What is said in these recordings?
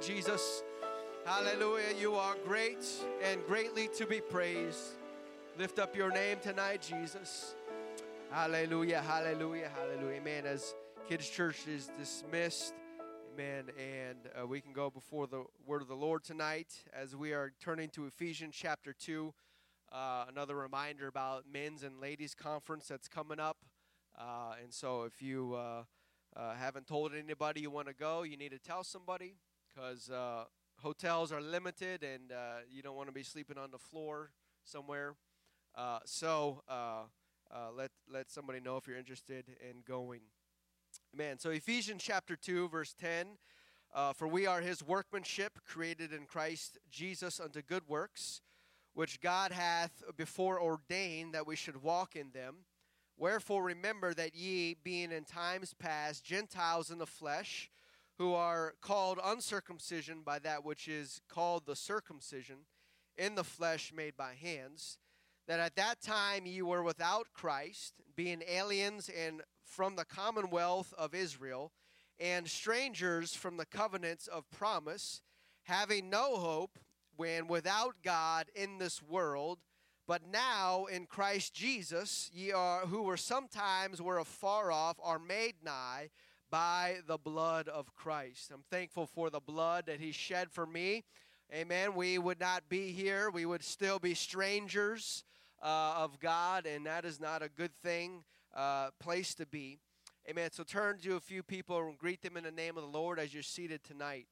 Jesus. Hallelujah. You are great and greatly to be praised. Lift up your name tonight, Jesus. Hallelujah. Hallelujah. Hallelujah. Amen. As Kids Church is dismissed. Amen. And uh, we can go before the word of the Lord tonight as we are turning to Ephesians chapter 2. Uh, another reminder about men's and ladies' conference that's coming up. Uh, and so if you uh, uh, haven't told anybody you want to go, you need to tell somebody because uh, hotels are limited and you don't want to be sleeping on the floor somewhere. so let, let somebody know if you're interested in going. Man, So Ephesians chapter 2, verse 10. Uh, For we are his workmanship, created in Christ Jesus unto good works, which God hath before ordained that we should walk in them. Wherefore remember that ye, being in times past Gentiles in the flesh, who are called uncircumcision by that which is called the circumcision, in the flesh made by hands, that at that time ye were without Christ, being aliens and from the commonwealth of Israel, and strangers from the covenants of promise, having no hope when without God in this world. But now in Christ Jesus, ye are who were sometimes were afar off, are made nigh by the blood of Christ. I'm thankful for the blood that He shed for me. Amen. We would not be here. We would still be strangers uh, of God, and that is not a good thing uh, place to be. Amen. So turn to a few people and greet them in the name of the Lord as you're seated tonight.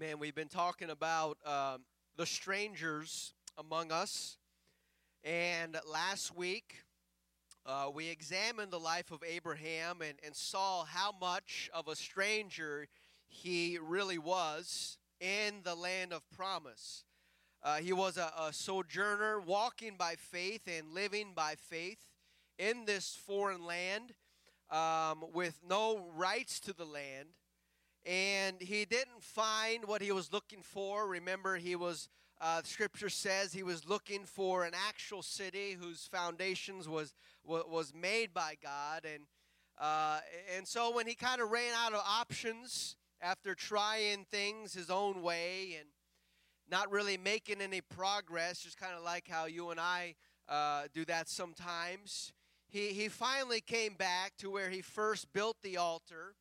Amen. We've been talking about um, the strangers among us. And last week, uh, we examined the life of Abraham and, and saw how much of a stranger he really was in the land of promise. Uh, he was a, a sojourner walking by faith and living by faith in this foreign land um, with no rights to the land and he didn't find what he was looking for. Remember, he was, uh, scripture says, he was looking for an actual city whose foundations was, was made by God. And, uh, and so when he kind of ran out of options after trying things his own way and not really making any progress, just kind of like how you and I uh, do that sometimes, he, he finally came back to where he first built the altar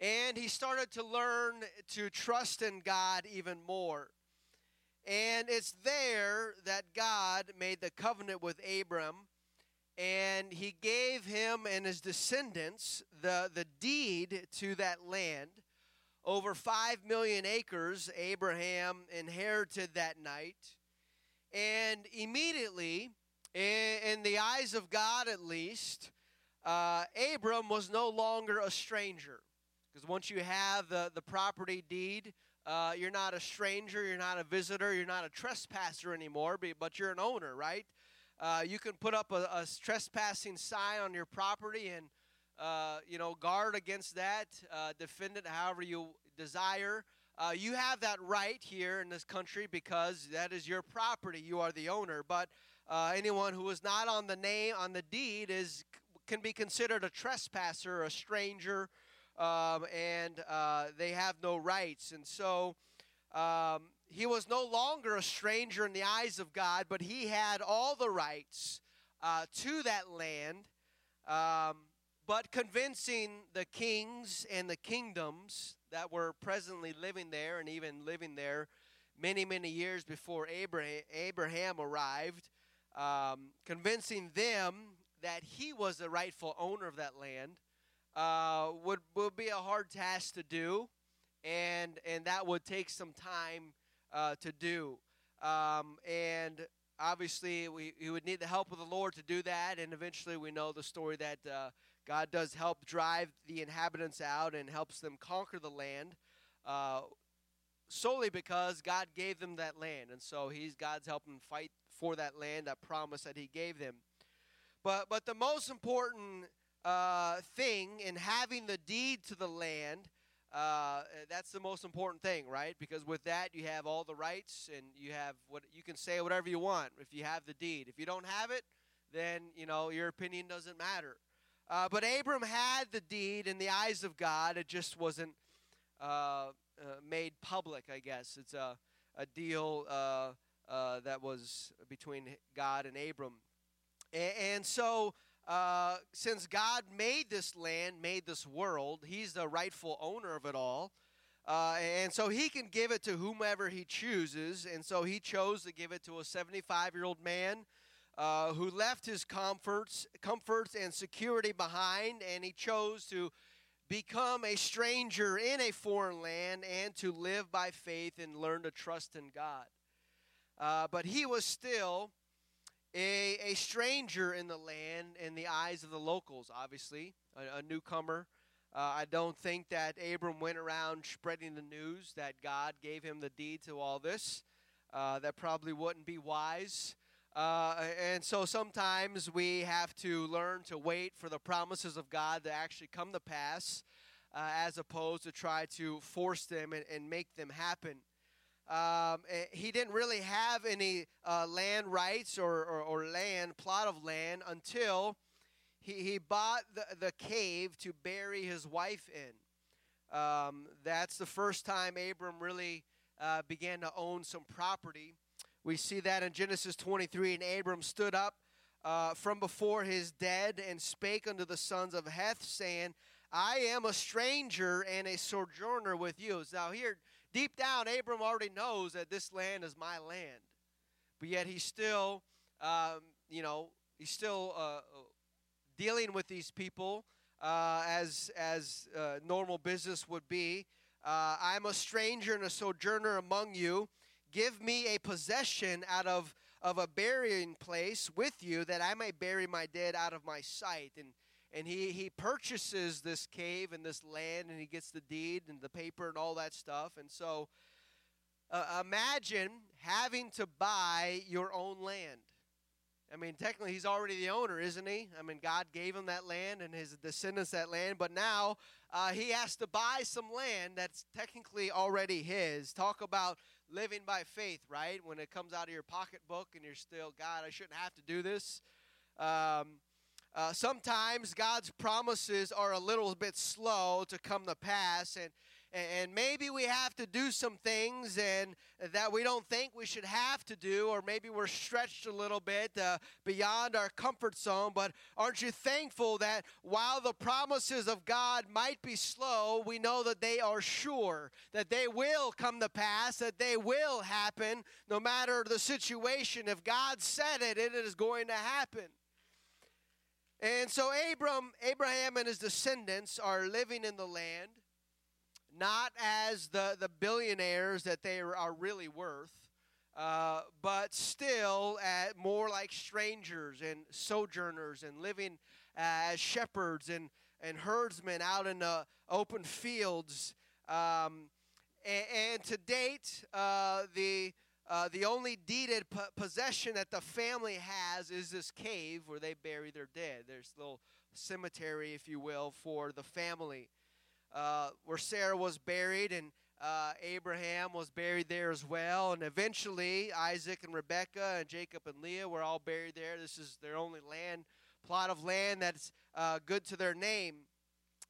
and he started to learn to trust in God even more. And it's there that God made the covenant with Abram, and he gave him and his descendants the, the deed to that land. Over five million acres, Abraham inherited that night. And immediately, in, the eyes of God at least, uh, Abram was no longer a stranger. Because once you have the, the property deed, uh, you're not a stranger, you're not a visitor, you're not a trespasser anymore, but you're an owner, right? Uh, you can put up a, a, trespassing sign on your property and, uh, you know, guard against that, uh, defend it however you desire. Uh, you have that right here in this country because that is your property. You are the owner. But uh, anyone who is not on the name on the deed is can be considered a trespasser, a stranger, um, and uh, they have no rights. And so um, he was no longer a stranger in the eyes of God, but he had all the rights uh, to that land. Um, but convincing the kings and the kingdoms that were presently living there and even living there many, many years before Abraham, Abraham arrived, um, convincing them that he was the rightful owner of that land uh, would would be a hard task to do, and and that would take some time uh, to do. Um, and obviously, we, we would need the help of the Lord to do that. And eventually, we know the story that uh, God does help drive the inhabitants out and helps them conquer the land. Uh, solely because God gave them that land, and so he's God's helping fight for that land, that promise that He gave them. But but the most important uh, thing in having the deed to the land, uh, that's the most important thing, right? Because with that you have all the rights and you have what you can say whatever you want if you have the deed. If you don't have it, then you know your opinion doesn't matter. Uh, but Abram had the deed in the eyes of God. It just wasn't uh, uh, made public, I guess. It's a, a deal uh, that was between God and Abram. And so, uh, since God made this land, made this world, He's the rightful owner of it all. and so He can give it to whomever He chooses. And so He chose to give it to a 75 year old man uh, who left his comforts, comforts and security behind, and he chose to become a stranger in a foreign land and to live by faith and learn to trust in God. Uh, but he was still a, a stranger in the land in the eyes of the locals, obviously, a, a newcomer. Uh, I don't think that Abram went around spreading the news that God gave him the deed to all this. Uh, that probably wouldn't be wise. Uh, and so sometimes we have to learn to wait for the promises of God to actually come to pass uh, as opposed to try to force them and, and make them happen. Um, eh, he didn't really have any uh, land rights or, or, or, land, plot of land, until he, he bought the, the cave to bury his wife in. Um, that's the first time Abram really uh, began to own some property. We see that in Genesis 23. And Abram stood up uh, from before his dead and spake unto the sons of Heth, saying, I am a stranger and a sojourner with you. Now, here, deep down, Abram already knows that this land is my land. But yet he's still, um, you know, he's still uh, dealing with these people uh, as, as uh, normal business would be. Uh, I'm a stranger and a sojourner among you. Give me a possession out of, of a burying place with you that I may bury my dead out of my sight. And, and he, he purchases this cave and this land and he gets the deed and the paper and all that stuff. And so uh, imagine having to buy your own land. I mean, technically, he's already the owner, isn't he? I mean, God gave him that land and his descendants that land, but now uh, he has to buy some land that's technically already his. Talk about living by faith, right? When it comes out of your pocketbook and you're still, God, I shouldn't have to do this. Um, uh, sometimes God's promises are a little bit slow to come to pass, and and maybe we have to do some things and that we don't think we should have to do or maybe we're stretched a little bit uh, beyond our comfort zone. But aren't you thankful that while the promises of god might be slow we know that they are sure that they will come to pass that they will happen no matter the situation. If god said it it is going to happen and so Abram, Abraham and his descendants are living in the land not as the, the billionaires that they are really worth, uh, but still at more like strangers and sojourners and living as shepherds and, and herdsmen out in the open fields. Um, and, and, to date, uh, the uh, the only deeded possession that the family has is this cave where they bury their dead. There's a little cemetery, if you will, for the family uh, where Sarah was buried, and uh, Abraham was buried there as well. And eventually, Isaac and Rebekah and Jacob and Leah were all buried there. This is their only land, plot of land that's uh, good to their name.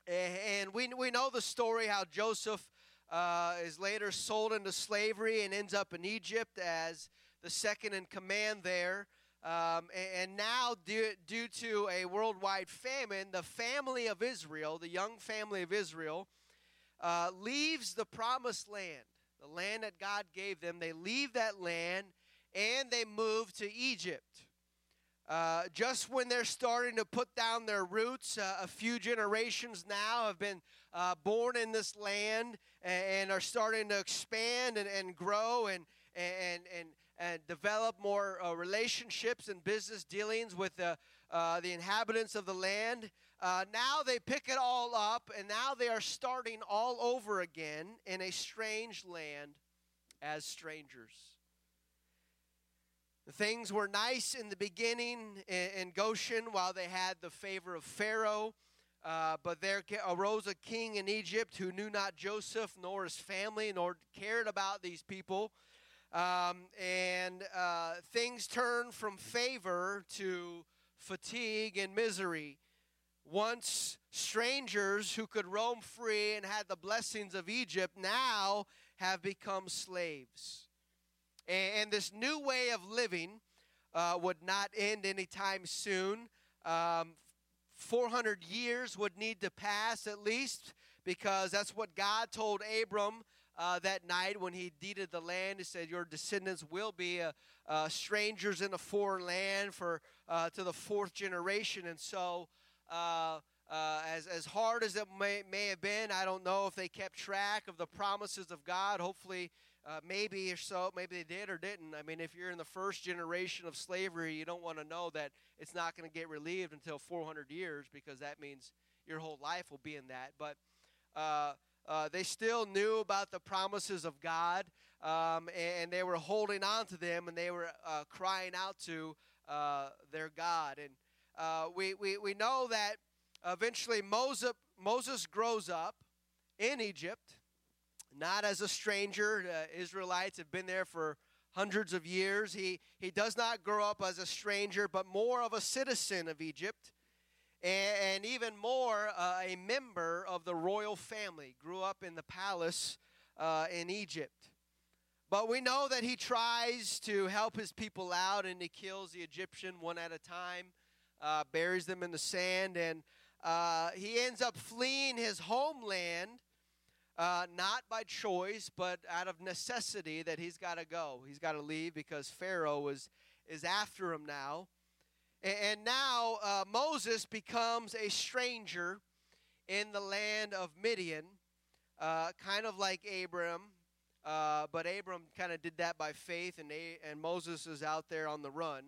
And we, we know the story how Joseph uh, is later sold into slavery and ends up in Egypt as the second in command there. Um, and, now, due, due to a worldwide famine, the family of Israel, the young family of Israel, uh, leaves the promised land, the land that God gave them. They leave that land and they move to Egypt. Uh, just when they're starting to put down their roots, uh, a few generations now have been uh, born in this land and, and, are starting to expand and, and grow and, and, and, and develop more uh, relationships and business dealings with the, uh, the inhabitants of the land. Now they pick it all up, and now they are starting all over again in a strange land as strangers. Things were nice in the beginning in, Goshen while they had the favor of Pharaoh. Uh, but there arose a king in Egypt who knew not Joseph nor his family nor cared about these people. Um, and uh, things turned from favor to fatigue and misery. Once strangers who could roam free and had the blessings of Egypt now have become slaves. And, this new way of living uh, would not end anytime soon. Um, 400 years would need to pass at least because that's what God told Abram uh, that night when he deeded the land. He said, Your descendants will be uh, uh, strangers in a foreign land for uh, to the fourth generation. And so, uh, uh, as, as hard as it may, may have been, I don't know if they kept track of the promises of God. Hopefully, uh, maybe or so, maybe they did or didn't. I mean, if you're in the first generation of slavery, you don't want to know that it's not going to get relieved until 400 years because that means your whole life will be in that. But uh, uh, they still knew about the promises of God, um, and they were holding on to them, and they were uh, crying out to uh, their God. And uh, we, we, we know that eventually Moses, Moses grows up in Egypt not as a stranger. Uh, Israelites have been there for hundreds of years. He, he does not grow up as a stranger, but more of a citizen of Egypt, and, and even more uh, a member of the royal family. Grew up in the palace uh, in Egypt. But we know that he tries to help his people out and he kills the Egyptian one at a time, uh, buries them in the sand, and uh, he ends up fleeing his homeland uh, not by choice, but out of necessity that he's got to go. He's got to leave because Pharaoh is, is after him now. And, and now uh, Moses becomes a stranger in the land of Midian, uh, kind of like Abram. Uh, but Abram kind of did that by faith, and, a- and Moses is out there on the run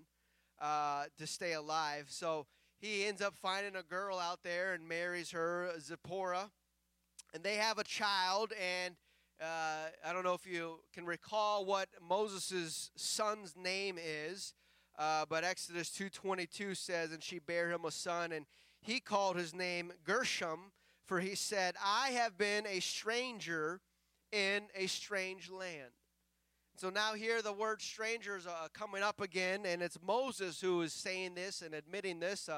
uh, to stay alive. So he ends up finding a girl out there and marries her, Zipporah and they have a child and uh, i don't know if you can recall what moses' son's name is uh, but exodus 2.22 says and she bare him a son and he called his name gershom for he said i have been a stranger in a strange land. So now here the word strangers are coming up again and it's moses who is saying this and admitting this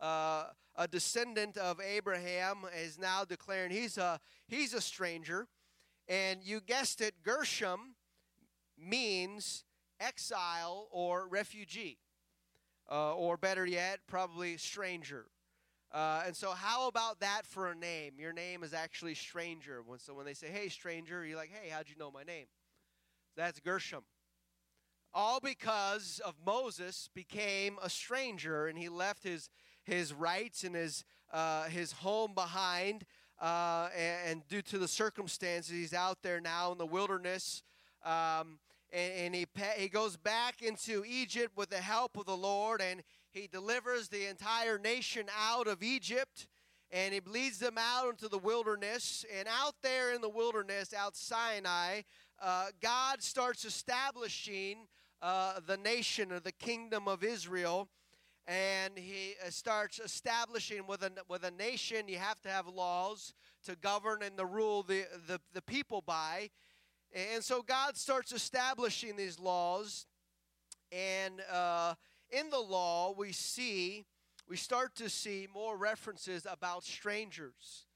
uh, a descendant of Abraham, is now declaring he's a, he's a stranger. And you guessed it, Gershom means exile or refugee, uh, or better yet, probably stranger. Uh, and so, how about that for a name? Your name is actually stranger. When so when they say, "Hey, stranger," you're like, "Hey, how'd you know my name?" That's Gershom. All because of Moses became a stranger, and he left his his rights and his, uh, his home behind. Uh, and, and, due to the circumstances, he's out there now in the wilderness. Um, and, and he, he goes back into Egypt with the help of the Lord, and he delivers the entire nation out of Egypt and he leads them out into the wilderness. And out there in the wilderness, out Sinai, uh, God starts establishing uh, the nation or the kingdom of Israel and he uh, starts establishing with a, with a nation you have to have laws to govern and to rule the, the, the people by. And so god starts establishing these laws and uh, in the law we see we start to see more references about strangers.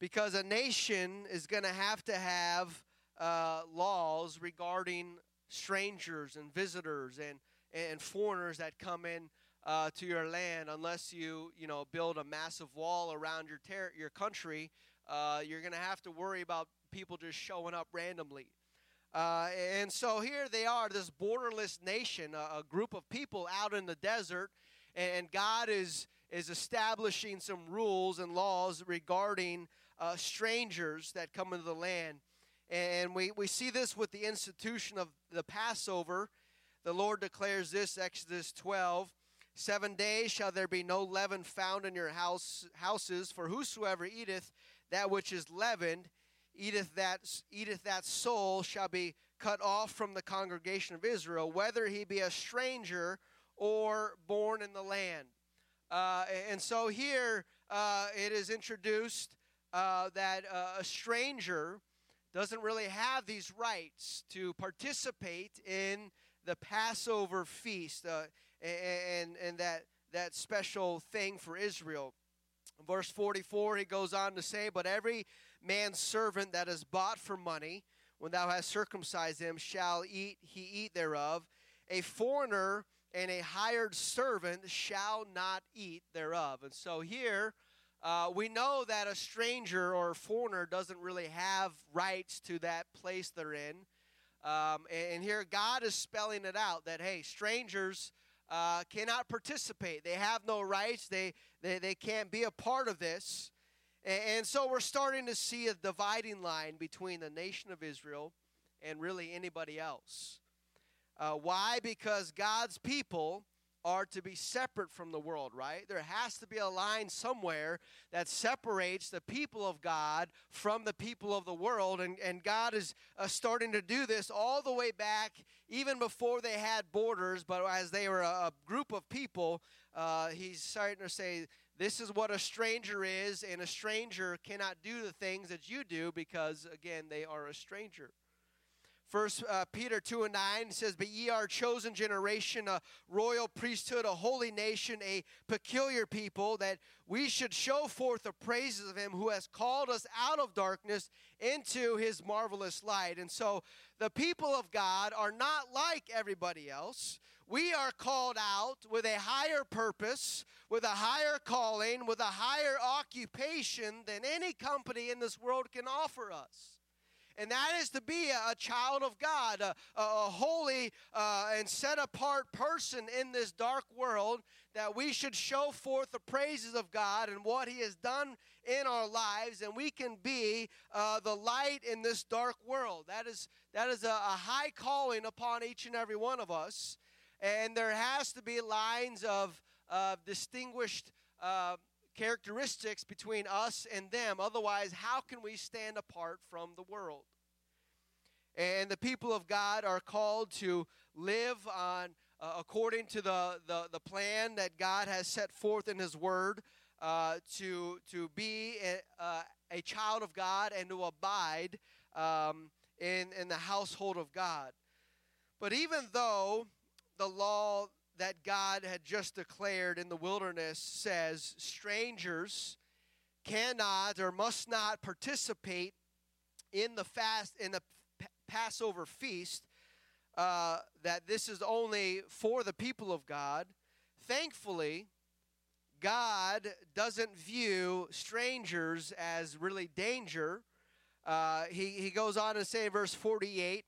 Because a nation is going to have to have uh, laws regarding strangers and visitors and, and foreigners that come in uh, to your land unless you you know build a massive wall around your ter- your country. Uh, you're going to have to worry about people just showing up randomly. Uh, and so here they are, this borderless nation, a, a, group of people out in the desert, and God is is establishing some rules and laws regarding uh, strangers that come into the land. And we, we see this with the institution of the Passover. The Lord declares this, Exodus 12. Seven days shall there be no leaven found in your house, houses, for whosoever eateth that which is leavened, eateth that, eateth that soul shall be cut off from the congregation of Israel, whether he be a stranger or born in the land. Uh, and so here uh, it is introduced uh, that uh, a stranger doesn't really have these rights to participate in the Passover feast and, and that, that special thing for Israel. verse 44, he goes on to say, But every man's servant that is bought for money, when thou hast circumcised him, shall eat he eat thereof. A foreigner and a hired servant shall not eat thereof. And so here, uh, we know that a stranger or a foreigner doesn't really have rights to that place they're in. Um, and, here God is spelling it out that, hey, strangers uh, cannot participate. They have no rights. They, they, they can't be a part of this. And, and so we're starting to see a dividing line between the nation of Israel and really anybody else. Uh, why? Because God's people are to be separate from the world, right? There has to be a line somewhere that separates the people of God from the people of the world. And, and God is uh, starting to do this all the way back, even before they had borders, but as they were a, a group of people, uh, He's starting to say, This is what a stranger is, and a stranger cannot do the things that you do because, again, they are a stranger. First uh, Peter 2 and 9 says, But ye are a chosen generation, a royal priesthood, a holy nation, a peculiar people, that we should show forth the praises of him who has called us out of darkness into his marvelous light. And so the people of God are not like everybody else. We are called out with a higher purpose, with a higher calling, with a higher occupation than any company in this world can offer us and that is to be a, child of God, a, a holy uh, and set apart person in this dark world, that we should show forth the praises of God and what He has done in our lives, and we can be uh, the light in this dark world. That is, that is a, a high calling upon each and every one of us, and there has to be lines of, of distinguished. Uh, characteristics between us and them. Otherwise, how can we stand apart from the world? And the people of God are called to live on uh, according to the, the, the, plan that God has set forth in His Word uh, to, to be a, uh, a, child of God and to abide um, in, in the household of God. But even though the law that God had just declared in the wilderness says strangers cannot or must not participate in the fast in the Passover feast uh, that this is only for the people of God. Thankfully, God doesn't view strangers as really danger. Uh, he, he goes on to say verse 48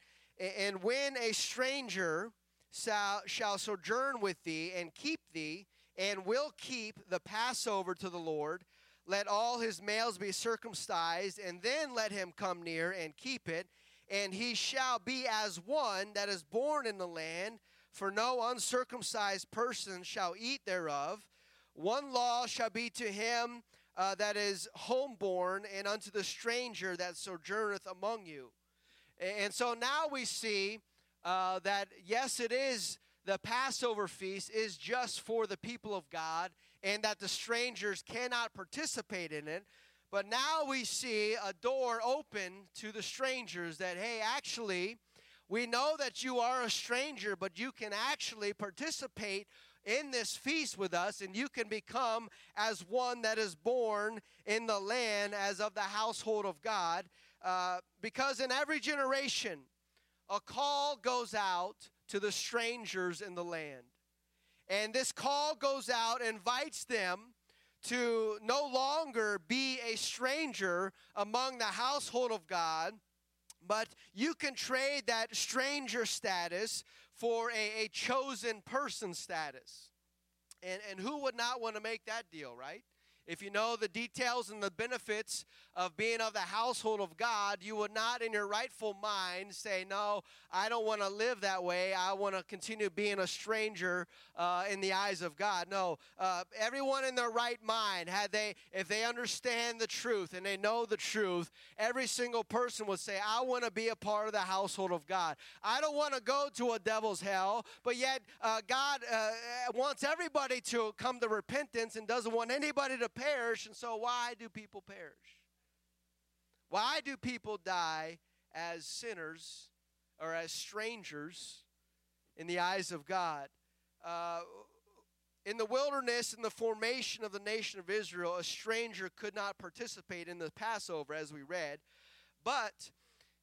And when a stranger shall, sojourn with thee and keep thee, and will keep the Passover to the Lord. Let all his males be circumcised, and then let him come near and keep it. And he shall be as one that is born in the land, for no uncircumcised person shall eat thereof. One law shall be to him uh, that is homeborn, and unto the stranger that sojourneth among you. And so now we see uh, that yes, it is the Passover feast is just for the people of God, and that the strangers cannot participate in it. But now we see a door open to the strangers that, hey, actually, we know that you are a stranger, but you can actually participate in this feast with us, and you can become as one that is born in the land as of the household of God. Uh, because in every generation, a call goes out to the strangers in the land. And this call goes out, invites them to no longer be a stranger among the household of God, but you can trade that stranger status for a, a chosen person status. And, and who would not want to make that deal, right? If you know the details and the benefits of being of the household of God, you would not, in your rightful mind, say, No, I don't want to live that way. I want to continue being a stranger uh, in the eyes of God. No, uh, everyone in their right mind, had they, if they understand the truth and they know the truth, every single person would say, I want to be a part of the household of God. I don't want to go to a devil's hell, but yet uh, God uh, wants everybody to come to repentance and doesn't want anybody to perish. And so, why do people perish? Why do people die as sinners or as strangers in the eyes of God? Uh, in the wilderness, in the formation of the nation of Israel, a stranger could not participate in the Passover, as we read. But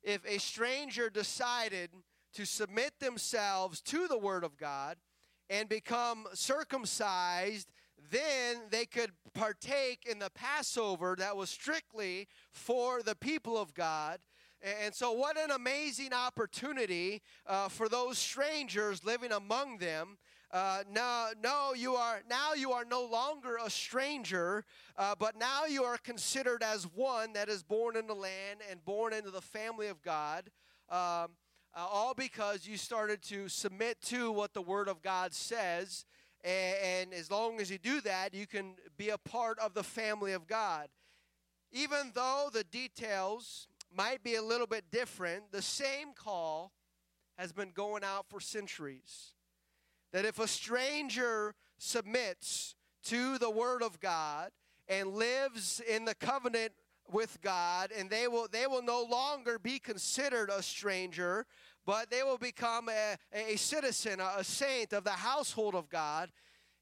if a stranger decided to submit themselves to the Word of God and become circumcised then they could partake in the Passover that was strictly for the people of God. And so, what an amazing opportunity uh, for those strangers living among them. Uh, no, no, you are now you are no longer a stranger, uh, but now you are considered as one that is born in the land and born into the family of God. Um, uh, all because you started to submit to what the Word of God says and, as long as you do that, you can be a part of the family of God. Even though the details might be a little bit different, the same call has been going out for centuries. That if a stranger submits to the Word of God and lives in the covenant with God, and they will, they will no longer be considered a stranger, but they will become a, a citizen, a, saint of the household of God.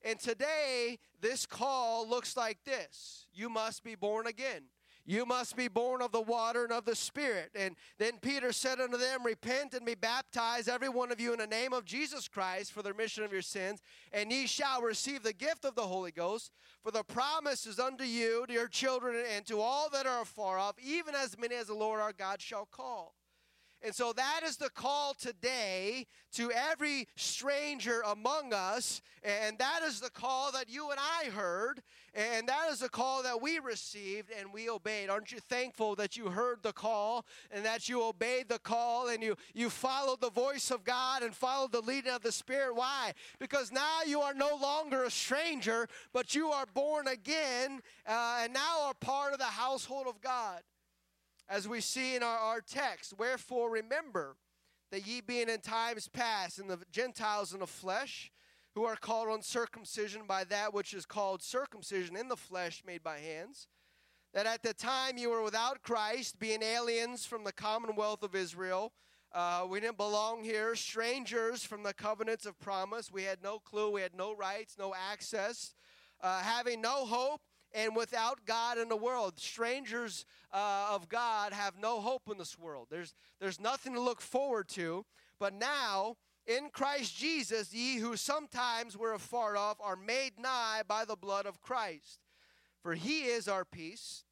And today, this call looks like this You must be born again. You must be born of the water and of the Spirit. And then Peter said unto them, Repent and be baptized, every one of you, in the name of Jesus Christ for the remission of your sins, and ye shall receive the gift of the Holy Ghost. For the promise is unto you, to your children, and to all that are afar off, even as many as the Lord our God shall call. And so that is the call today to every stranger among us. And that is the call that you and I heard. And that is the call that we received and we obeyed. Aren't you thankful that you heard the call and that you obeyed the call and you, you followed the voice of God and followed the leading of the Spirit? Why? Because now you are no longer a stranger, but you are born again uh, and now are part of the household of God as we see in our, our text. Wherefore, remember that ye being in times past, and the Gentiles in the flesh, who are called uncircumcision by that which is called circumcision in the flesh made by hands, that at the time you were without Christ, being aliens from the commonwealth of Israel. Uh, we didn't belong here, strangers from the covenants of promise. We had no clue, we had no rights, no access, uh, having no hope and without God in the world. Strangers uh, of God have no hope in this world. There's, there's nothing to look forward to. But now, in Christ Jesus, ye who sometimes were afar off are made nigh by the blood of Christ. For he is our peace,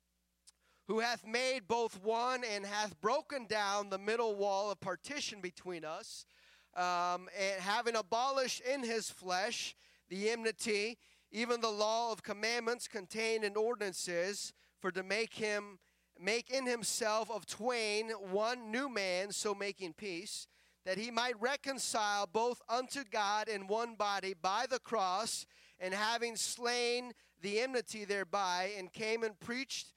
who hath made both one and hath broken down the middle wall of partition between us, um, and having abolished in his flesh the enmity even the law of commandments contained in ordinances, for to make him make in himself of twain one new man, so making peace, that he might reconcile both unto God in one body by the cross, and having slain the enmity thereby, and came and preached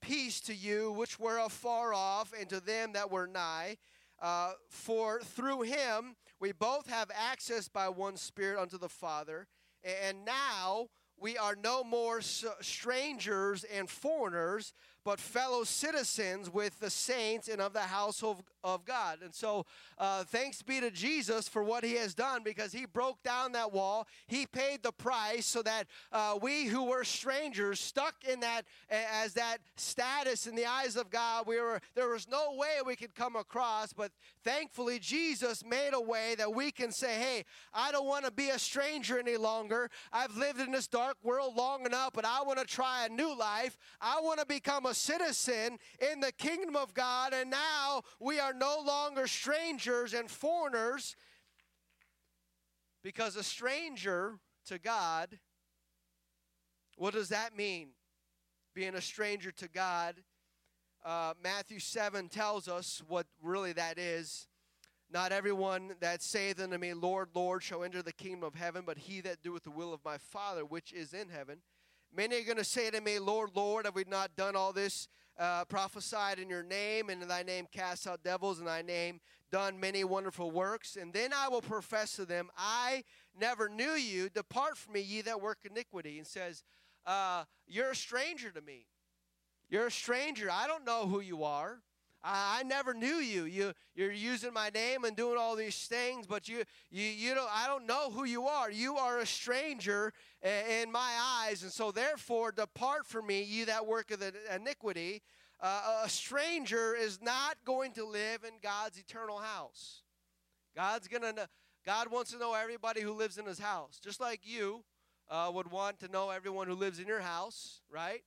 peace to you which were afar off, and to them that were nigh. Uh, for through him we both have access by one Spirit unto the Father. And now we are no more strangers and foreigners, but fellow citizens with the saints and of the household of God. And so, uh, thanks be to Jesus for what he has done because he broke down that wall. He paid the price so that uh, we who were strangers, stuck in that as that status in the eyes of God, we were there was no way we could come across. But thankfully, Jesus made a way that we can say, "Hey, I don't want to be a stranger any longer. I've lived in this dark world long enough, but I want to try a new life. I want to become a citizen in the kingdom of God, and now we are no longer strangers and foreigners because a stranger to God, what does that mean? being a stranger to God. Uh, Matthew 7 tells us what really that is. Not everyone that saith unto me, Lord, Lord, shall enter the kingdom of heaven, but he that doeth the will of my Father which is in heaven. Many are going to say to me, Lord, Lord, have we not done all this, uh, prophesied in your name, and in thy name cast out devils, in thy name done many wonderful works? And then I will profess to them, I never knew you. Depart from me, ye that work iniquity. And says, uh, You're a stranger to me. You're a stranger. I don't know who you are. I, I never knew you. You you're using my name and doing all these things, but you you you don't. I don't know who you are. You are a stranger in my eyes, and so therefore depart from me, you that work of iniquity. Uh, a stranger is not going to live in God's eternal house. God's gonna. God wants to know everybody who lives in His house, just like you uh, would want to know everyone who lives in your house, right?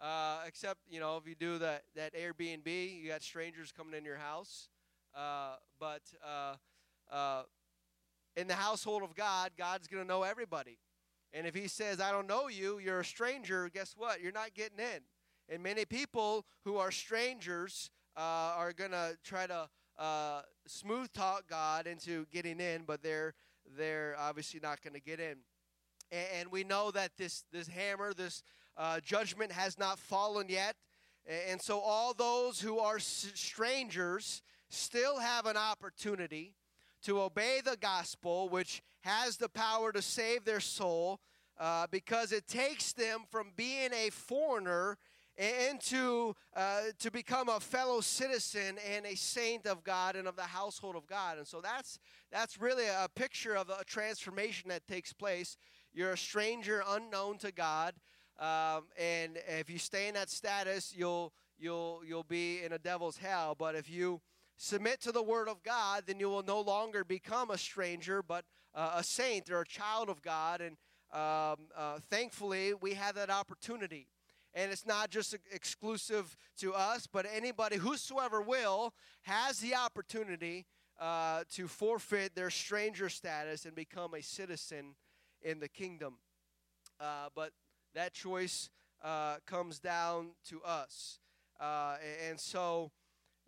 Uh, except you know if you do that that Airbnb, you got strangers coming in your house. Uh, but uh, uh, in the household of God, God's going to know everybody. And if He says, "I don't know you," you're a stranger. Guess what? You're not getting in. And many people who are strangers uh, are going to try to uh, smooth talk God into getting in, but they're they're obviously not going to get in. And, and we know that this this hammer, this uh, judgment has not fallen yet. And so, all those who are strangers still have an opportunity to obey the gospel, which has the power to save their soul, uh, because it takes them from being a foreigner into uh, to become a fellow citizen and a saint of God and of the household of God. And so that's that's really a picture of a transformation that takes place. You're a stranger, unknown to God. Um, and if you stay in that status, you'll you'll you'll be in a devil's hell. But if you submit to the word of God, then you will no longer become a stranger, but uh, a saint or a child of God. And um, uh, thankfully, we have that opportunity. And it's not just exclusive to us, but anybody, whosoever will, has the opportunity uh, to forfeit their stranger status and become a citizen in the kingdom. Uh, but that choice uh, comes down to us. Uh, and so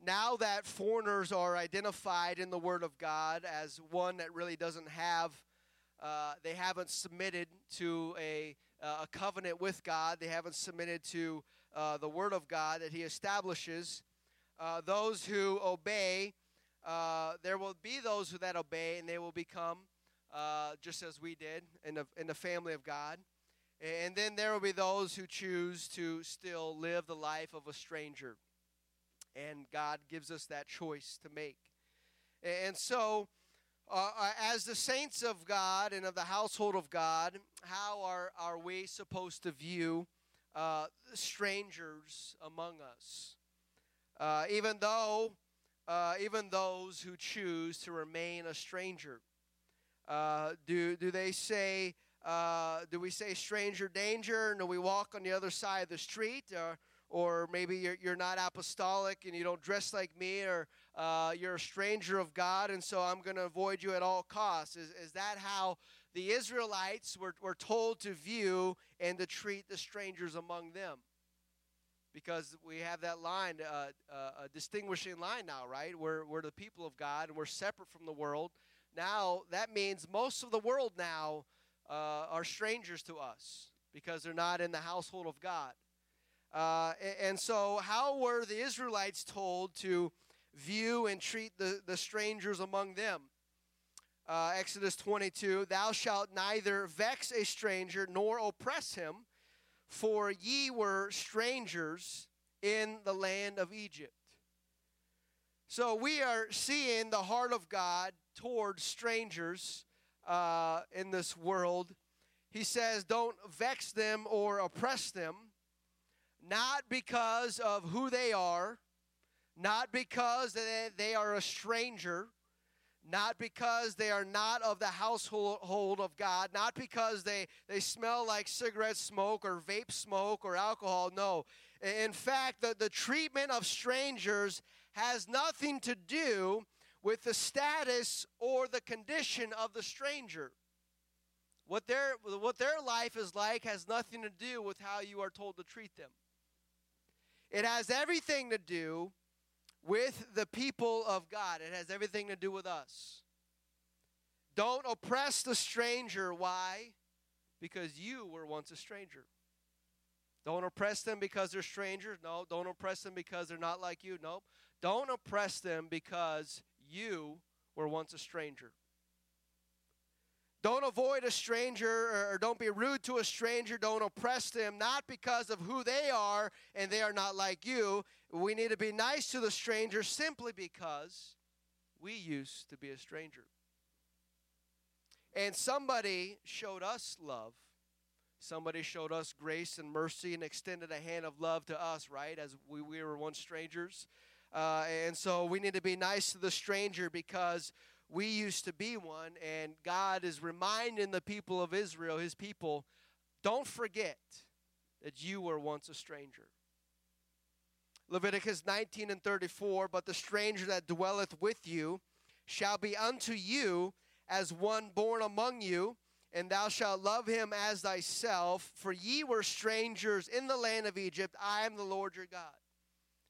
now that foreigners are identified in the Word of God as one that really doesn't have, uh, they haven't submitted to a, a covenant with God, they haven't submitted to uh, the Word of God that He establishes. Uh, those who obey, uh, there will be those who that obey, and they will become just as we did in the, in the family of God. And then there will be those who choose to still live the life of a stranger. And God gives us that choice to make. And so, uh, uh, as the saints of God and of the household of God, how are, are we supposed to view uh, strangers among us? Uh, even though, uh, even those who choose to remain a stranger, uh, do, do they say, uh, do we say stranger danger? And do we walk on the other side of the street? Or, or maybe you're, you're not apostolic and you don't dress like me, or uh, you're a stranger of God, and so I'm going to avoid you at all costs. Is, is that how the Israelites were, were told to view and to treat the strangers among them? Because we have that line, uh, uh, a distinguishing line now, right? We're, we're the people of God and we're separate from the world. Now, that means most of the world now uh, are strangers to us because they're not in the household of God. Uh, and so, how were the Israelites told to view and treat the, the strangers among them? Uh, Exodus 22 Thou shalt neither vex a stranger nor oppress him, for ye were strangers in the land of Egypt. So, we are seeing the heart of God towards strangers uh, in this world. He says, Don't vex them or oppress them, not because of who they are, not because they are a stranger, not because they are not of the household of God, not because they, they smell like cigarette smoke or vape smoke or alcohol. No. In fact, the, the treatment of strangers has nothing to do with the status or the condition of the stranger. What their, what their life is like has nothing to do with how you are told to treat them. It has everything to do with the people of God, it has everything to do with us. Don't oppress the stranger. Why? Because you were once a stranger. Don't oppress them because they're strangers. No. Don't oppress them because they're not like you. No. Don't oppress them because you were once a stranger. Don't avoid a stranger or don't be rude to a stranger. Don't oppress them, not because of who they are and they are not like you. We need to be nice to the stranger simply because we used to be a stranger. And somebody showed us love. Somebody showed us grace and mercy and extended a hand of love to us, right? As we, we were once strangers. Uh, and so we need to be nice to the stranger because we used to be one, and God is reminding the people of Israel, his people, don't forget that you were once a stranger. Leviticus 19 and 34 But the stranger that dwelleth with you shall be unto you as one born among you, and thou shalt love him as thyself, for ye were strangers in the land of Egypt. I am the Lord your God.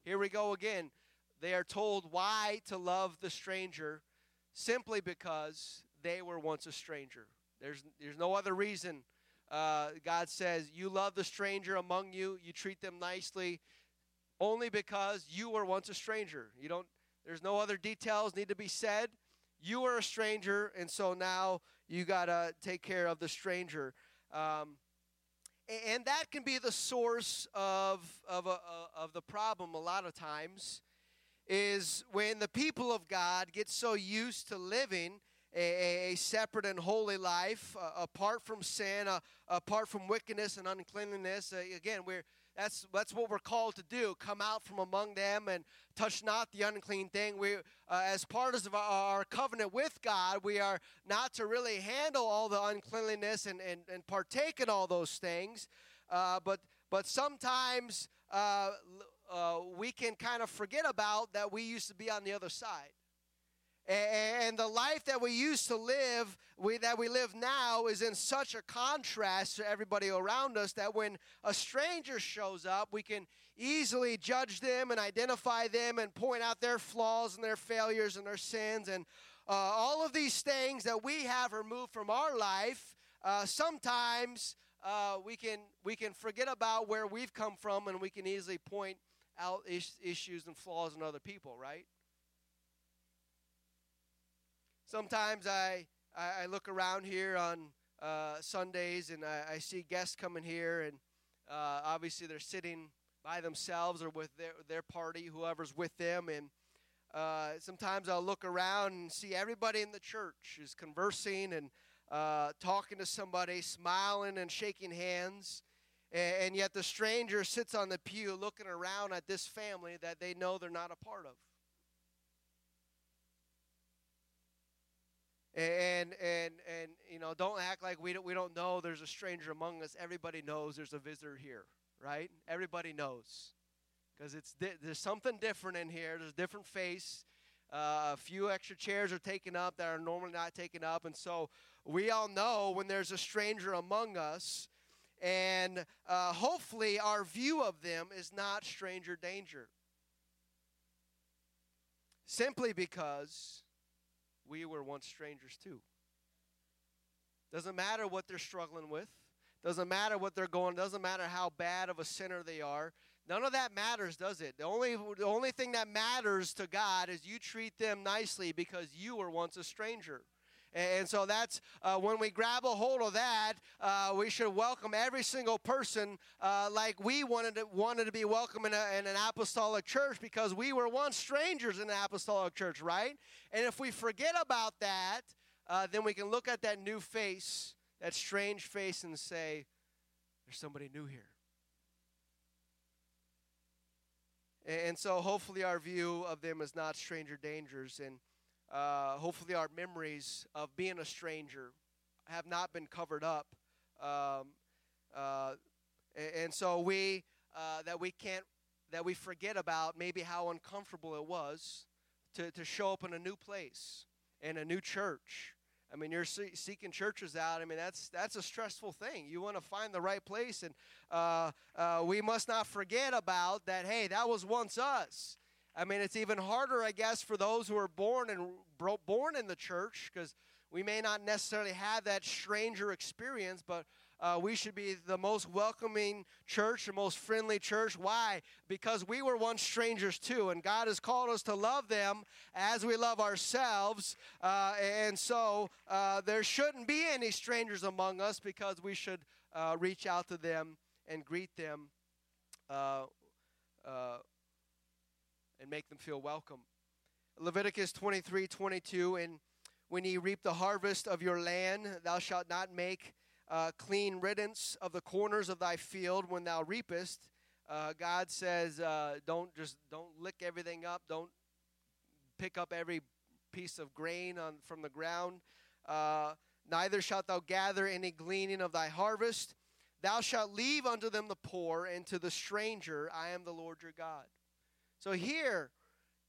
Here we go again. They are told why to love the stranger simply because they were once a stranger. There's, there's no other reason. Uh, God says, You love the stranger among you, you treat them nicely, only because you were once a stranger. You don't, there's no other details need to be said. You were a stranger, and so now you got to take care of the stranger. Um, and that can be the source of, of, a, of the problem a lot of times is when the people of God get so used to living a, a separate and holy life uh, apart from sin, uh, apart from wickedness and uncleanliness. Uh, again, we're that's that's what we're called to do. Come out from among them and touch not the unclean thing. We, uh, as part of our, our, covenant with God, we are not to really handle all the uncleanliness and and, and partake in all those things. Uh, but but sometimes uh, we can kind of forget about that we used to be on the other side. And the life that we used to live, we, that we live now, is in such a contrast to everybody around us that when a stranger shows up, we can easily judge them and identify them and point out their flaws and their failures and their sins and uh, all of these things that we have removed from our life. Uh, sometimes uh, we can we can forget about where we've come from and we can easily point out issues and flaws in other people, right? Sometimes I, I, look around here on uh, Sundays and I, I, see guests coming here, and uh, obviously they're sitting by themselves or with their, their party, whoever's with them. And uh, sometimes I'll look around and see everybody in the church is conversing and uh, talking to somebody, smiling and shaking hands. And yet the stranger sits on the pew looking around at this family that they know they're not a part of. And and and you know, don't act like we don't we don't know there's a stranger among us. Everybody knows there's a visitor here, right? Everybody knows, because it's di- there's something different in here. There's a different face. Uh, a few extra chairs are taken up that are normally not taken up, and so we all know when there's a stranger among us and uh, hopefully our view of them is not stranger danger. Simply because we were once strangers too. Doesn't matter what they're struggling with. Doesn't matter what they're going. Doesn't matter how bad of a sinner they are. None of that matters, does it? The only the only thing that matters to God is you treat them nicely because you were once a stranger. And so that's uh, when we grab a hold of that, uh, we should welcome every single person uh, like we wanted to, wanted to be welcome in, a, in, an apostolic church because we were once strangers in an apostolic church, right? And if we forget about that, uh, then we can look at that new face, that strange face, and say, there's somebody new here. And so hopefully our view of them is not stranger dangers. And uh, hopefully, our memories of being a stranger have not been covered up. Um, uh, and so we uh, that we can't that we forget about maybe how uncomfortable it was to, to show up in a new place in a new church I mean, you're seeking churches out. I mean, that's that's a stressful thing. You want to find the right place, and uh, uh, we must not forget about that. Hey, that was once us. I mean, it's even harder, I guess, for those who are born and born in the church, because we may not necessarily have that stranger experience, but uh, we should be the most welcoming church, the most friendly church. Why? Because we were once strangers too, and God has called us to love them as we love ourselves. Uh, and so uh, there shouldn't be any strangers among us because we should uh, reach out to them and greet them uh, uh, and make them feel welcome. Leviticus 23 22, and when ye reap the harvest of your land, thou shalt not make uh, clean riddance of the corners of thy field when thou reapest. Uh, God says, uh, don't just don't lick everything up. Don't pick up every piece of grain on, from the ground. Uh, neither shalt thou gather any gleaning of thy harvest. Thou shalt leave unto them the poor, and to the stranger I am the Lord your God. So here,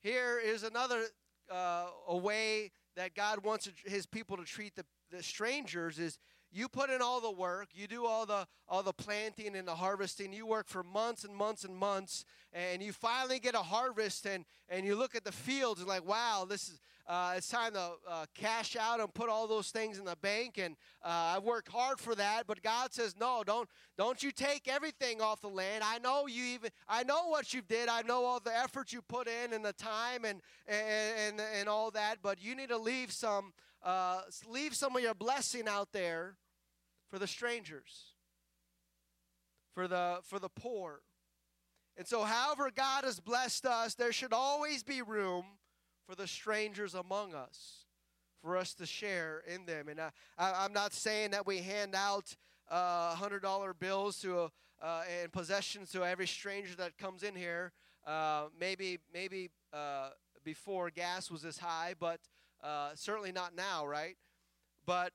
here is another uh, a way that God wants His people to treat the, the strangers is you put in all the work you do all the all the planting and the harvesting you work for months and months and months and you finally get a harvest and and you look at the fields and like wow this is uh, it's time to uh, cash out and put all those things in the bank and uh, i've worked hard for that but god says no don't don't you take everything off the land. I know you even i know what you did. I know all the effort you put in and the time and and and, and all that but you need to leave some uh, leave some of your blessing out there for the strangers, for the for the poor. And so, however God has blessed us, there should always be room for the strangers among us, for us to share in them. And I, I, am not saying that we hand out uh, hundred dollar bills to a, uh, and possessions to every stranger that comes in here. Uh, maybe maybe uh, before gas was as high, but uh, certainly not now, right? But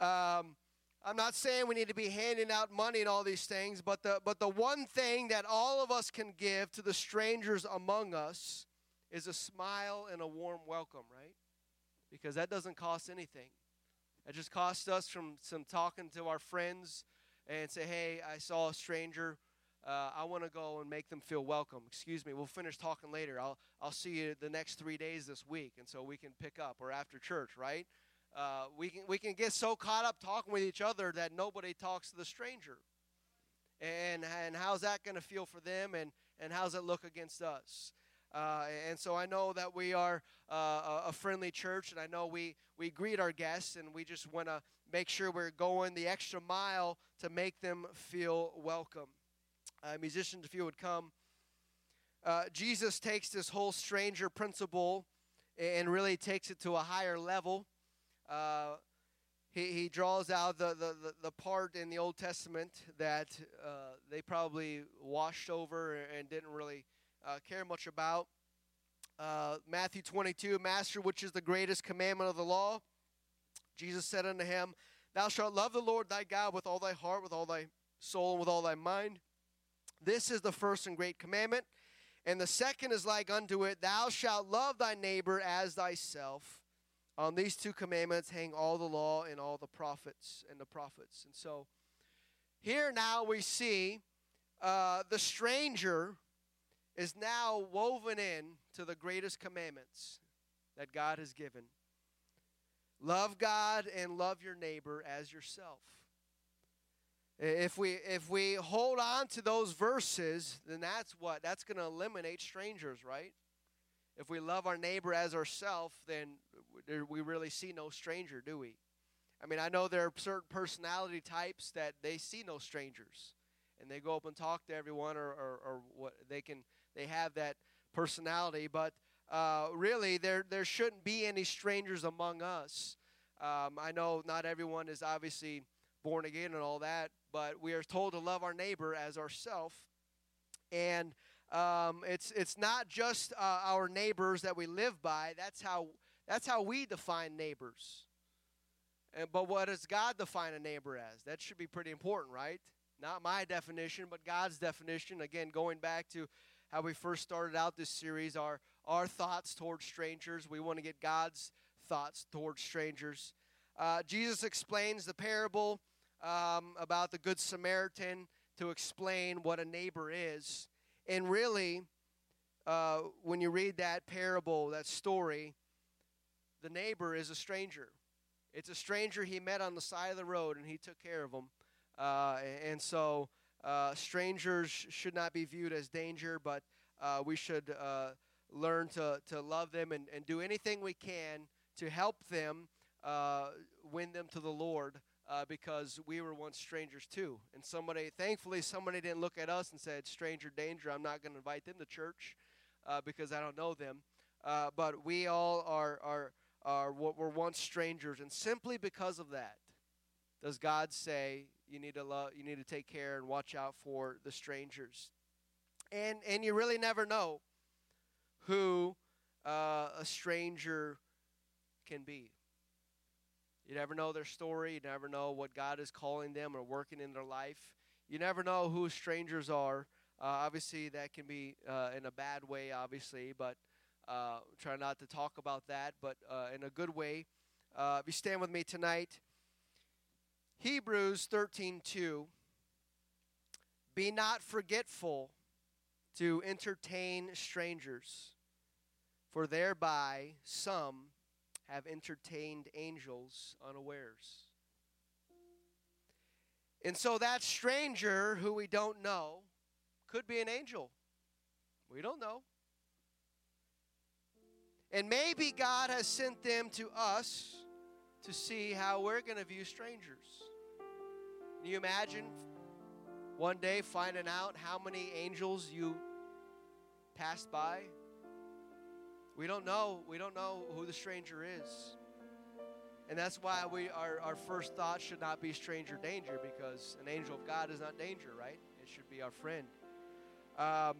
um, I'm not saying we need to be handing out money and all these things, but the, but the one thing that all of us can give to the strangers among us is a smile and a warm welcome, right? Because that doesn't cost anything. It just costs us from some talking to our friends and say, hey, I saw a stranger. Uh, I want to go and make them feel welcome. Excuse me, we'll finish talking later. I'll, I'll see you the next three days this week, and so we can pick up or after church, right? Uh, we, can, we can get so caught up talking with each other that nobody talks to the stranger. And, and how's that going to feel for them, and, and how's it look against us? Uh, and so I know that we are uh, a friendly church, and I know we, we greet our guests, and we just want to make sure we're going the extra mile to make them feel welcome uh, musicians, if you would come. Uh, Jesus takes this whole stranger principle and really takes it to a higher level. Uh, he, he draws out the, the, the, the, part in the Old Testament that uh, they probably washed over and didn't really uh, care much about. Uh, Matthew 22, Master, which is the greatest commandment of the law? Jesus said unto him, Thou shalt love the Lord thy God with all thy heart, with all thy soul, and with all thy mind. This is the first and great commandment. And the second is like unto it Thou shalt love thy neighbor as thyself. On these two commandments hang all the law and all the prophets and the prophets. And so here now we see uh, the stranger is now woven in to the greatest commandments that God has given. Love God and love your neighbor as yourself. If we if we hold on to those verses, then that's what that's going to eliminate strangers, right? If we love our neighbor as ourselves, then we really see no stranger, do we? I mean, I know there are certain personality types that they see no strangers, and they go up and talk to everyone, or, or, or what they can they have that personality. But uh, really, there there shouldn't be any strangers among us. Um, I know not everyone is obviously born again and all that, but we are told to love our neighbor as ourself. And um, it's it's not just uh, our neighbors that we live by. That's how that's how we define neighbors. And, but what does God define a neighbor as? That should be pretty important, right? Not my definition, but God's definition. Again, going back to how we first started out this series, our our thoughts towards strangers. We want to get God's thoughts towards strangers. uh, Jesus explains the parable um, about the Good Samaritan to explain what a neighbor is. And really, uh, when you read that parable, that story, the neighbor is a stranger. It's a stranger he met on the side of the road, and he took care of him. Uh, and so, uh, strangers should not be viewed as danger, but uh, we should uh, learn to, to love them and, and do anything we can to help them uh, win them to the Lord. Uh, because we were once strangers too. And somebody, thankfully, somebody didn't look at us and said, Stranger danger, I'm not going to invite them to church uh, because I don't know them. Uh, but we all are, are, are what were once strangers. And simply because of that, does God say you need to love, you need to take care and watch out for the strangers. And, and you really never know who uh, a stranger can be. You never know their story. You never know what God is calling them or working in their life. You never know who strangers are. Uh, obviously, that can be uh, in a bad way, obviously, but uh, try not to talk about that, but uh, in a good way. Uh, if you stand with me tonight, Hebrews 13:2. Be not forgetful to entertain strangers, for thereby some have entertained angels unawares. And so that stranger who we don't know could be an angel. We don't know. And maybe God has sent them to us to see how we're going to view strangers. Can you imagine one day finding out how many angels you passed by? We don't know. We don't know who the stranger is. And that's why we our, our first thought should not be stranger danger because an angel of God is not danger, right? It should be our friend. Um,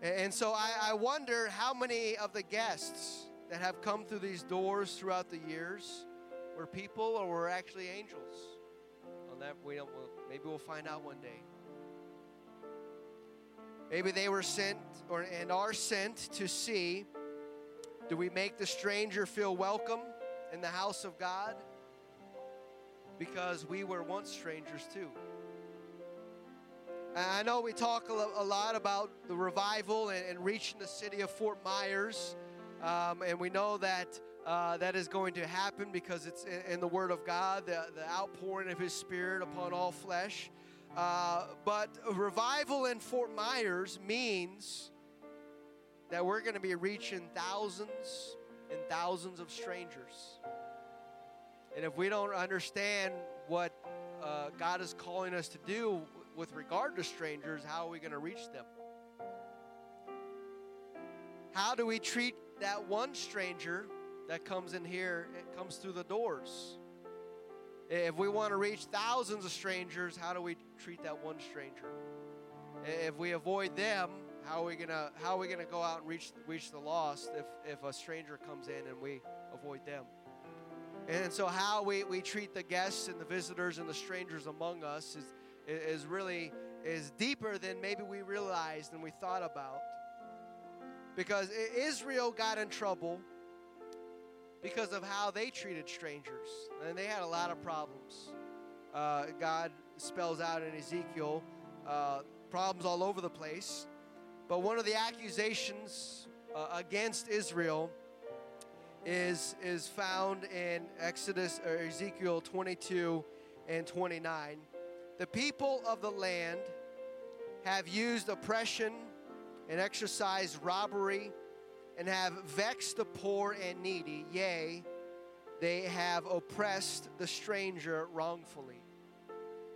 and so I, I wonder how many of the guests that have come through these doors throughout the years were people or were actually angels. On that, we don't. maybe we'll find out one day. Maybe they were sent or and are sent to see do we make the stranger feel welcome in the house of God? Because we were once strangers too. I know we talk a lot about the revival and, reaching the city of Fort Myers, um, and we know that uh, that is going to happen because it's in, in the Word of God, the, the, outpouring of His Spirit upon all flesh. Uh, but revival in Fort Myers means that we're going to be reaching thousands and thousands of strangers. And if we don't understand what uh, God is calling us to do with regard to strangers, how are we going to reach them? How do we treat that one stranger that comes in here, it comes through the doors? If we want to reach thousands of strangers, how do we treat that one stranger? If we avoid them, how are we gonna how are we gonna go out and reach reach the lost if if a stranger comes in and we avoid them? And so how we, we treat the guests and the visitors and the strangers among us is is really is deeper than maybe we realized and we thought about. Because Israel got in trouble because of how they treated strangers, and they had a lot of problems. Uh, God spells out in Ezekiel uh, problems all over the place. But one of the accusations uh, against Israel is, is found in Exodus or Ezekiel 22 and 29. The people of the land have used oppression and exercised robbery and have vexed the poor and needy. Yea, they have oppressed the stranger wrongfully.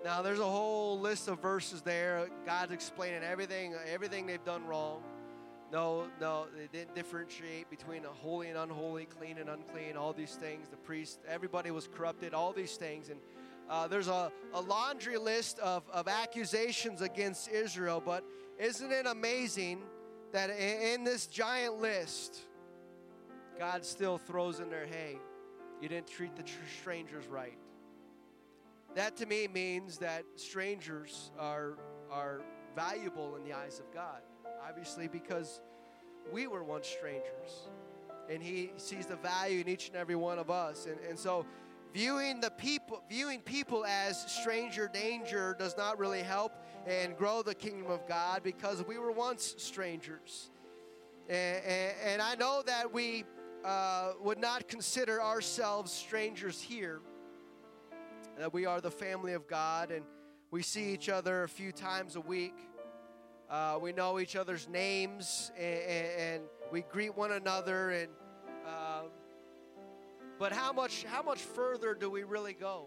Now, there's a whole list of verses there. God's explaining everything, everything they've done wrong. No, no, they didn't differentiate between holy and unholy, clean and unclean, all these things. The priest, everybody was corrupted, all these things. And uh, there's a, a laundry list of, of accusations against Israel. But isn't it amazing that in, this giant list, God still throws in there, hey, you didn't treat the tr- strangers right. That to me means that strangers are, are valuable in the eyes of God, obviously, because we were once strangers. And He sees the value in each and every one of us. And, and so, viewing the people viewing people as stranger danger does not really help and grow the kingdom of God because we were once strangers. And, and, and I know that we uh, would not consider ourselves strangers here, that we are the family of God and we see each other a few times a week. Uh, we know each other's names and, and, we greet one another. And uh, but how much how much further do we really go?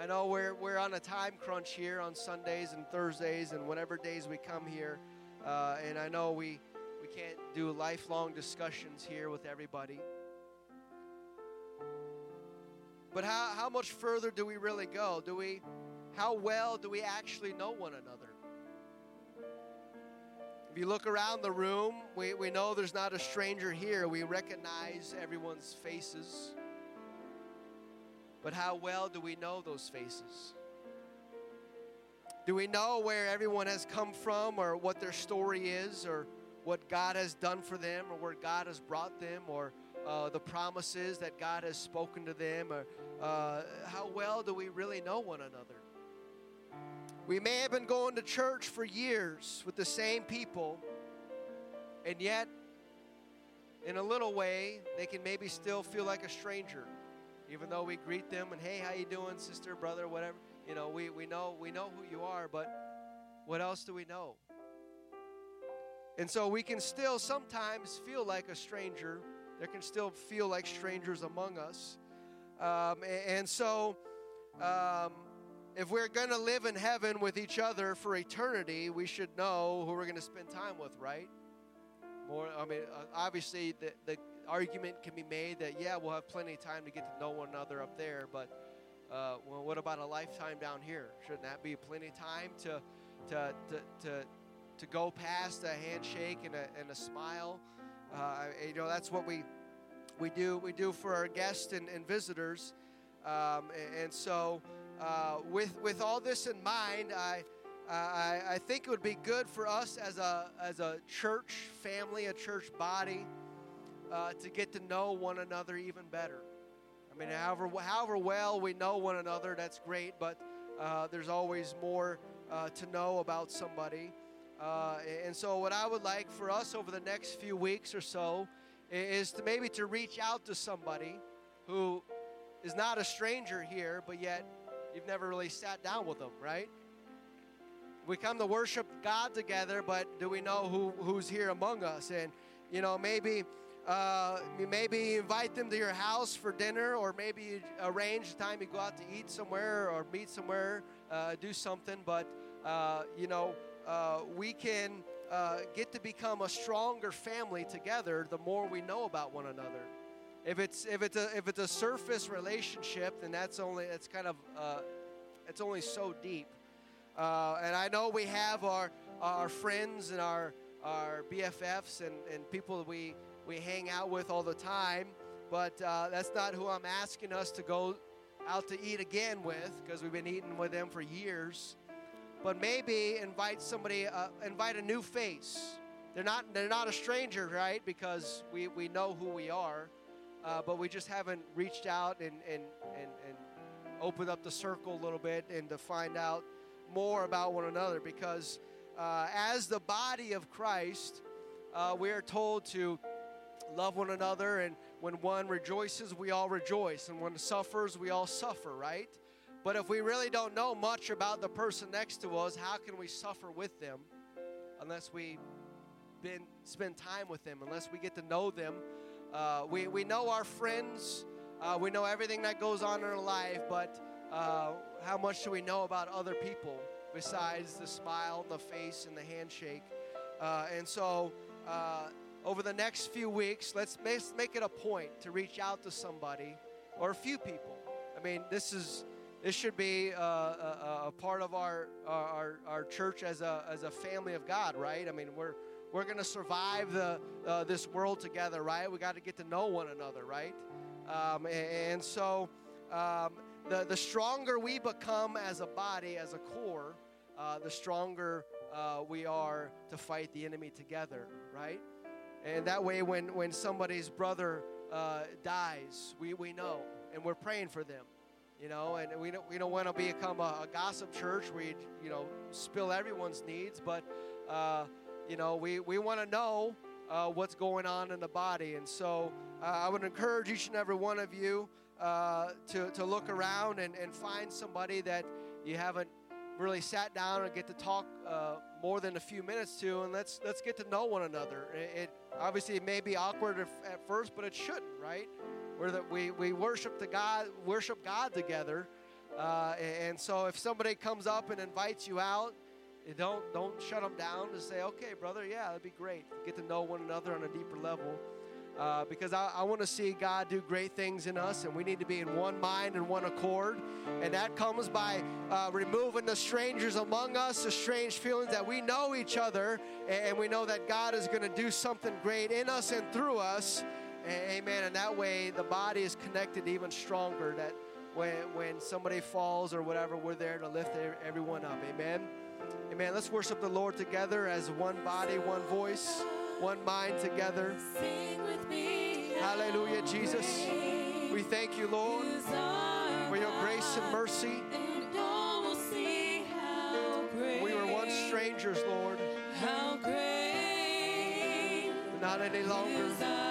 I know we're we're on a time crunch here on Sundays and Thursdays and whatever days we come here, uh, and I know we we can't do lifelong discussions here with everybody. But how, how much further do we really go? Do we how well do we actually know one another? If you look around the room, we, we know there's not a stranger here. We recognize everyone's faces. But how well do we know those faces? Do we know where everyone has come from or what their story is or what God has done for them or where God has brought them or uh, the promises that God has spoken to them or uh, how well do we really know one another? We may have been going to church for years with the same people, and yet, in a little way, they can maybe still feel like a stranger, even though we greet them and hey, how you doing, sister, brother, whatever. You know, we, we know we know who you are, but what else do we know? And so we can still sometimes feel like a stranger. There can still feel like strangers among us. Um, and, so um, if we're going to live in heaven with each other for eternity, we should know who we're going to spend time with, right? More, I mean, uh, obviously, the, the argument can be made that, yeah, we'll have plenty of time to get to know one another up there, but uh, well, what about a lifetime down here? Shouldn't that be plenty of time to, to, to, to, to go past a handshake and a, and a smile? Uh, you know, that's what we, we do we do for our guests and, and visitors. Um, and, and so, uh, with with all this in mind, I, I I think it would be good for us as a as a church family, a church body, uh, to get to know one another even better. I mean, however however well we know one another, that's great. But uh, there's always more uh, to know about somebody. Uh, and so, what I would like for us over the next few weeks or so is to maybe to reach out to somebody who is not a stranger here, but yet You've never really sat down with them, right? We come to worship God together, but do we know who, who's here among us? And, you know, maybe uh, maybe invite them to your house for dinner, or maybe arrange the time you go out to eat somewhere or meet somewhere, uh, do something. But, uh, you know, uh, we can uh, get to become a stronger family together the more we know about one another. If it's if it's a if it's a surface relationship, then that's only that's kind of uh, it's only so deep. Uh, and I know we have our our friends and our our BFFs and, and people we we hang out with all the time, but uh, that's not who I'm asking us to go out to eat again with because we've been eating with them for years. But maybe invite somebody, uh, invite a new face. They're not they're not a stranger, right? Because we we know who we are uh, but we just haven't reached out and, and, and, and opened up the circle a little bit and to find out more about one another because uh, as the body of Christ, uh, we are told to love one another, and when one rejoices, we all rejoice, and when suffers, we all suffer, right? But if we really don't know much about the person next to us, how can we suffer with them unless we been, spend time with them, unless we get to know them uh, we, we know our friends, uh, we know everything that goes on in our life, but uh, how much do we know about other people besides the smile, the face, and the handshake? Uh, and so, uh, over the next few weeks, let's make it a point to reach out to somebody or a few people. I mean, this is this should be uh, a, a, part of our, our our church as a as a family of God, right? I mean, we're we're going to survive the, uh, this world together, right? We got to get to know one another, right? Um, and, and, so um, the, the stronger we become as a body, as a core, uh, the stronger uh, we are to fight the enemy together, right? And that way, when, when somebody's brother uh, dies, we, we know and we're praying for them. You know, and we don't we don't want to become a, a gossip church where you, know spill everyone's needs, but uh, you know we we want to know uh, what's going on in the body, and so uh, I would encourage each and every one of you uh, to to look around and, and find somebody that you haven't really sat down and get to talk uh, more than a few minutes to, and let's let's get to know one another. It, it obviously it may be awkward at, at first, but it shouldn't, right? That we we worship the God, worship God together, uh, and, so if somebody comes up and invites you out, don't don't shut them down. Just say, okay, brother, yeah, that'd be great. Get to know one another on a deeper level. Uh, because I, I want to see God do great things in us, and we need to be in one mind and one accord. And that comes by uh, removing the strangers among us, the strange feelings that we know each other, and we know that God is going to do something great in us and through us. Amen. And that way, the body is connected even stronger. That when when somebody falls or whatever, we're there to lift everyone up. Amen. Amen. Let's worship the Lord together as one body, one voice one mind together. Hallelujah, Jesus. We thank you, Lord, for your grace and mercy. We were once strangers, Lord. How great. Not any longer.